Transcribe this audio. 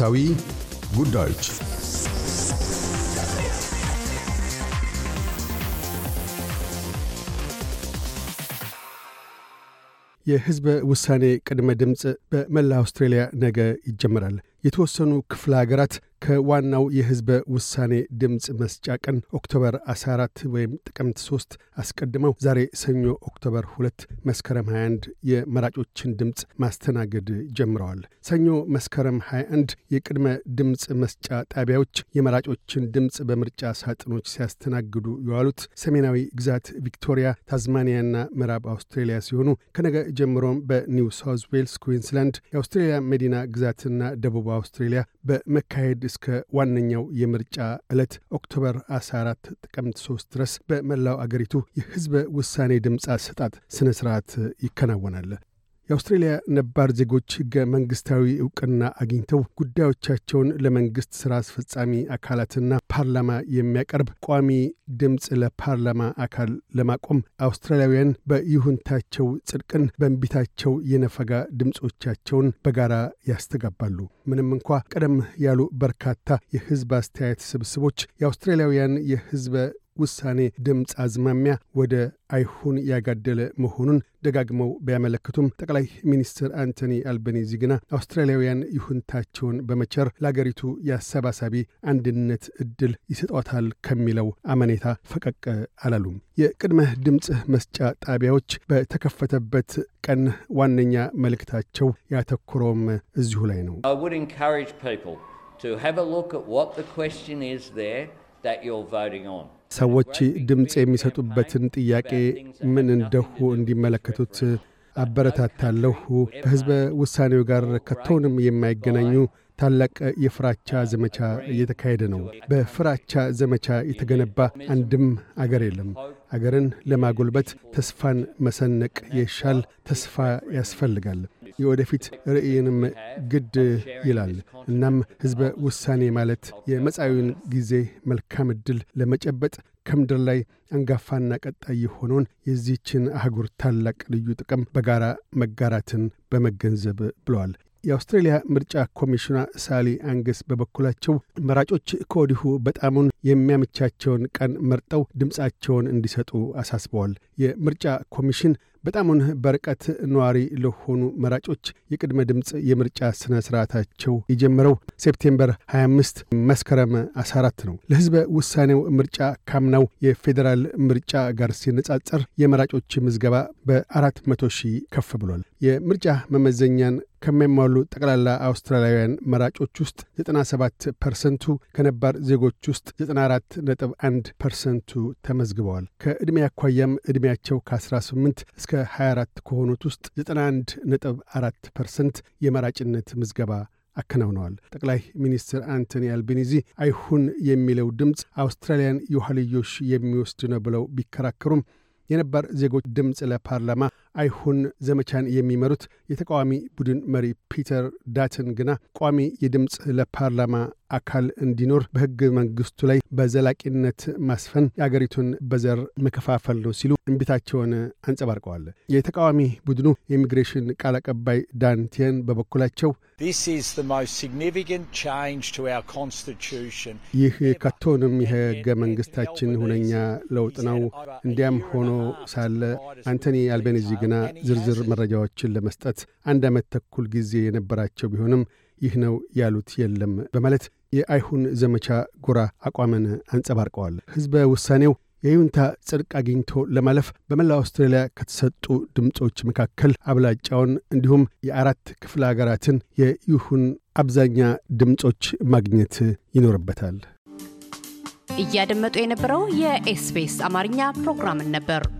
ወቅታዊ ጉዳዮች የሕዝበ ውሳኔ ቅድመ ድምፅ በመላ አውስትሬልያ ነገ ይጀምራል። የተወሰኑ ክፍለ ሀገራት ከዋናው የሕዝበ ውሳኔ ድምፅ መስጫ ቀን October 14 ወይም ጥቅምት 3 አስቀድመው ዛሬ ሰኞ October 2 መስከረም 21 የመራጮችን ድምፅ ማስተናገድ ጀምረዋል። ሰኞ መስከረም 21 የቅድመ ድምፅ መስጫ ጣቢያዎች የመራጮችን ድምፅ በምርጫ ሳጥኖች ሲያስተናግዱ የዋሉት ሰሜናዊ ግዛት ቪክቶሪያ፣ ታዝማኒያና ምዕራብ አውስትሬሊያ ሲሆኑ ከነገ ጀምሮም በኒው ሳውዝ ዌልስ፣ ኩዊንስላንድ፣ የአውስትሬሊያ መዲና ግዛትና ደቡብ አውስትሬሊያ በመካሄድ እስከ ዋነኛው የምርጫ ዕለት October 14 ጥቅምት 3 ድረስ በመላው አገሪቱ የሕዝበ ውሳኔ ድምፅ አሰጣጥ ሥነ ሥርዓት ይከናወናል። የአውስትሬልያ ነባር ዜጎች ሕገ መንግሥታዊ ዕውቅና አግኝተው ጉዳዮቻቸውን ለመንግሥት ሥራ አስፈጻሚ አካላትና ፓርላማ የሚያቀርብ ቋሚ ድምፅ ለፓርላማ አካል ለማቆም አውስትራሊያውያን በይሁንታቸው ጽድቅን፣ በእንቢታቸው የነፈጋ ድምፆቻቸውን በጋራ ያስተጋባሉ። ምንም እንኳ ቀደም ያሉ በርካታ የሕዝብ አስተያየት ስብስቦች የአውስትራሊያውያን የሕዝበ ውሳኔ ድምፅ አዝማሚያ ወደ አይሁን ያጋደለ መሆኑን ደጋግመው ቢያመለክቱም ጠቅላይ ሚኒስትር አንቶኒ አልበኒዚ ግና አውስትራሊያውያን ይሁንታቸውን በመቸር ለአገሪቱ የአሰባሳቢ አንድነት ዕድል ይሰጧታል ከሚለው አመኔታ ፈቀቅ አላሉም። የቅድመ ድምፅ መስጫ ጣቢያዎች በተከፈተበት ቀን ዋነኛ መልእክታቸው ያተኮረውም እዚሁ ላይ ነው። ሰዎች ድምፅ የሚሰጡበትን ጥያቄ ምን እንደሁ እንዲመለከቱት አበረታታለሁ። ከሕዝበ ውሳኔው ጋር ከቶውንም የማይገናኙ ታላቅ የፍራቻ ዘመቻ እየተካሄደ ነው። በፍራቻ ዘመቻ የተገነባ አንድም አገር የለም። አገርን ለማጎልበት ተስፋን መሰነቅ የሻል ተስፋ ያስፈልጋል። የወደፊት ርዕይንም ግድ ይላል። እናም ሕዝበ ውሳኔ ማለት የመጻዊውን ጊዜ መልካም ዕድል ለመጨበጥ ከምድር ላይ አንጋፋና ቀጣይ የሆነውን የዚህችን አህጉር ታላቅ ልዩ ጥቅም በጋራ መጋራትን በመገንዘብ ብለዋል። የአውስትሬልያ ምርጫ ኮሚሽኗ ሳሊ አንገስ በበኩላቸው መራጮች ከወዲሁ በጣሙን የሚያመቻቸውን ቀን መርጠው ድምፃቸውን እንዲሰጡ አሳስበዋል። የምርጫ ኮሚሽን በጣሙን በርቀት ነዋሪ ለሆኑ መራጮች የቅድመ ድምፅ የምርጫ ሥነ ሥርዓታቸው የጀመረው September 25 መስከረም 14 ነው። ለሕዝበ ውሳኔው ምርጫ ካምናው የፌዴራል ምርጫ ጋር ሲነጻጸር የመራጮች ምዝገባ በ400 ሺህ ከፍ ብሏል። የምርጫ መመዘኛን ከሚያሟሉ ጠቅላላ አውስትራሊያውያን መራጮች ውስጥ 97 ፐርሰንቱ ከነባር ዜጎች ውስጥ 94 ነጥብ 1 ፐርሰንቱ ተመዝግበዋል። ከዕድሜ አኳያም ዕድሜያቸው ከ18 እስከ 24 ከሆኑት ውስጥ 91 ነጥብ 4 ፐርሰንት የመራጭነት ምዝገባ አከናውነዋል። ጠቅላይ ሚኒስትር አንቶኒ አልቤኒዚ አይሁን የሚለው ድምፅ አውስትራሊያን የኋልዮሽ የሚወስድ ነው ብለው ቢከራከሩም የነባር ዜጎች ድምፅ ለፓርላማ አይሁን ዘመቻን የሚመሩት የተቃዋሚ ቡድን መሪ ፒተር ዳትን ግና ቋሚ የድምፅ ለፓርላማ አካል እንዲኖር በሕገ መንግሥቱ ላይ በዘላቂነት ማስፈን የአገሪቱን በዘር መከፋፈል ነው ሲሉ እምቢታቸውን አንጸባርቀዋል። የተቃዋሚ ቡድኑ የኢሚግሬሽን ቃል አቀባይ ዳንቲየን በበኩላቸው ይህ ከቶንም የሕገ መንግሥታችን ሁነኛ ለውጥ ነው። እንዲያም ሆኖ ሳለ አንቶኒ አልቤኒዚ ግና ዝርዝር መረጃዎችን ለመስጠት አንድ ዓመት ተኩል ጊዜ የነበራቸው ቢሆንም ይህ ነው ያሉት የለም በማለት የአይሁን ዘመቻ ጎራ አቋምን አንጸባርቀዋል። ሕዝበ ውሳኔው የይሁንታ ጽድቅ አግኝቶ ለማለፍ በመላ አውስትራሊያ ከተሰጡ ድምፆች መካከል አብላጫውን እንዲሁም የአራት ክፍለ አገራትን የይሁን አብዛኛ ድምፆች ማግኘት ይኖርበታል። እያደመጡ የነበረው የኤስቢኤስ አማርኛ ፕሮግራምን ነበር።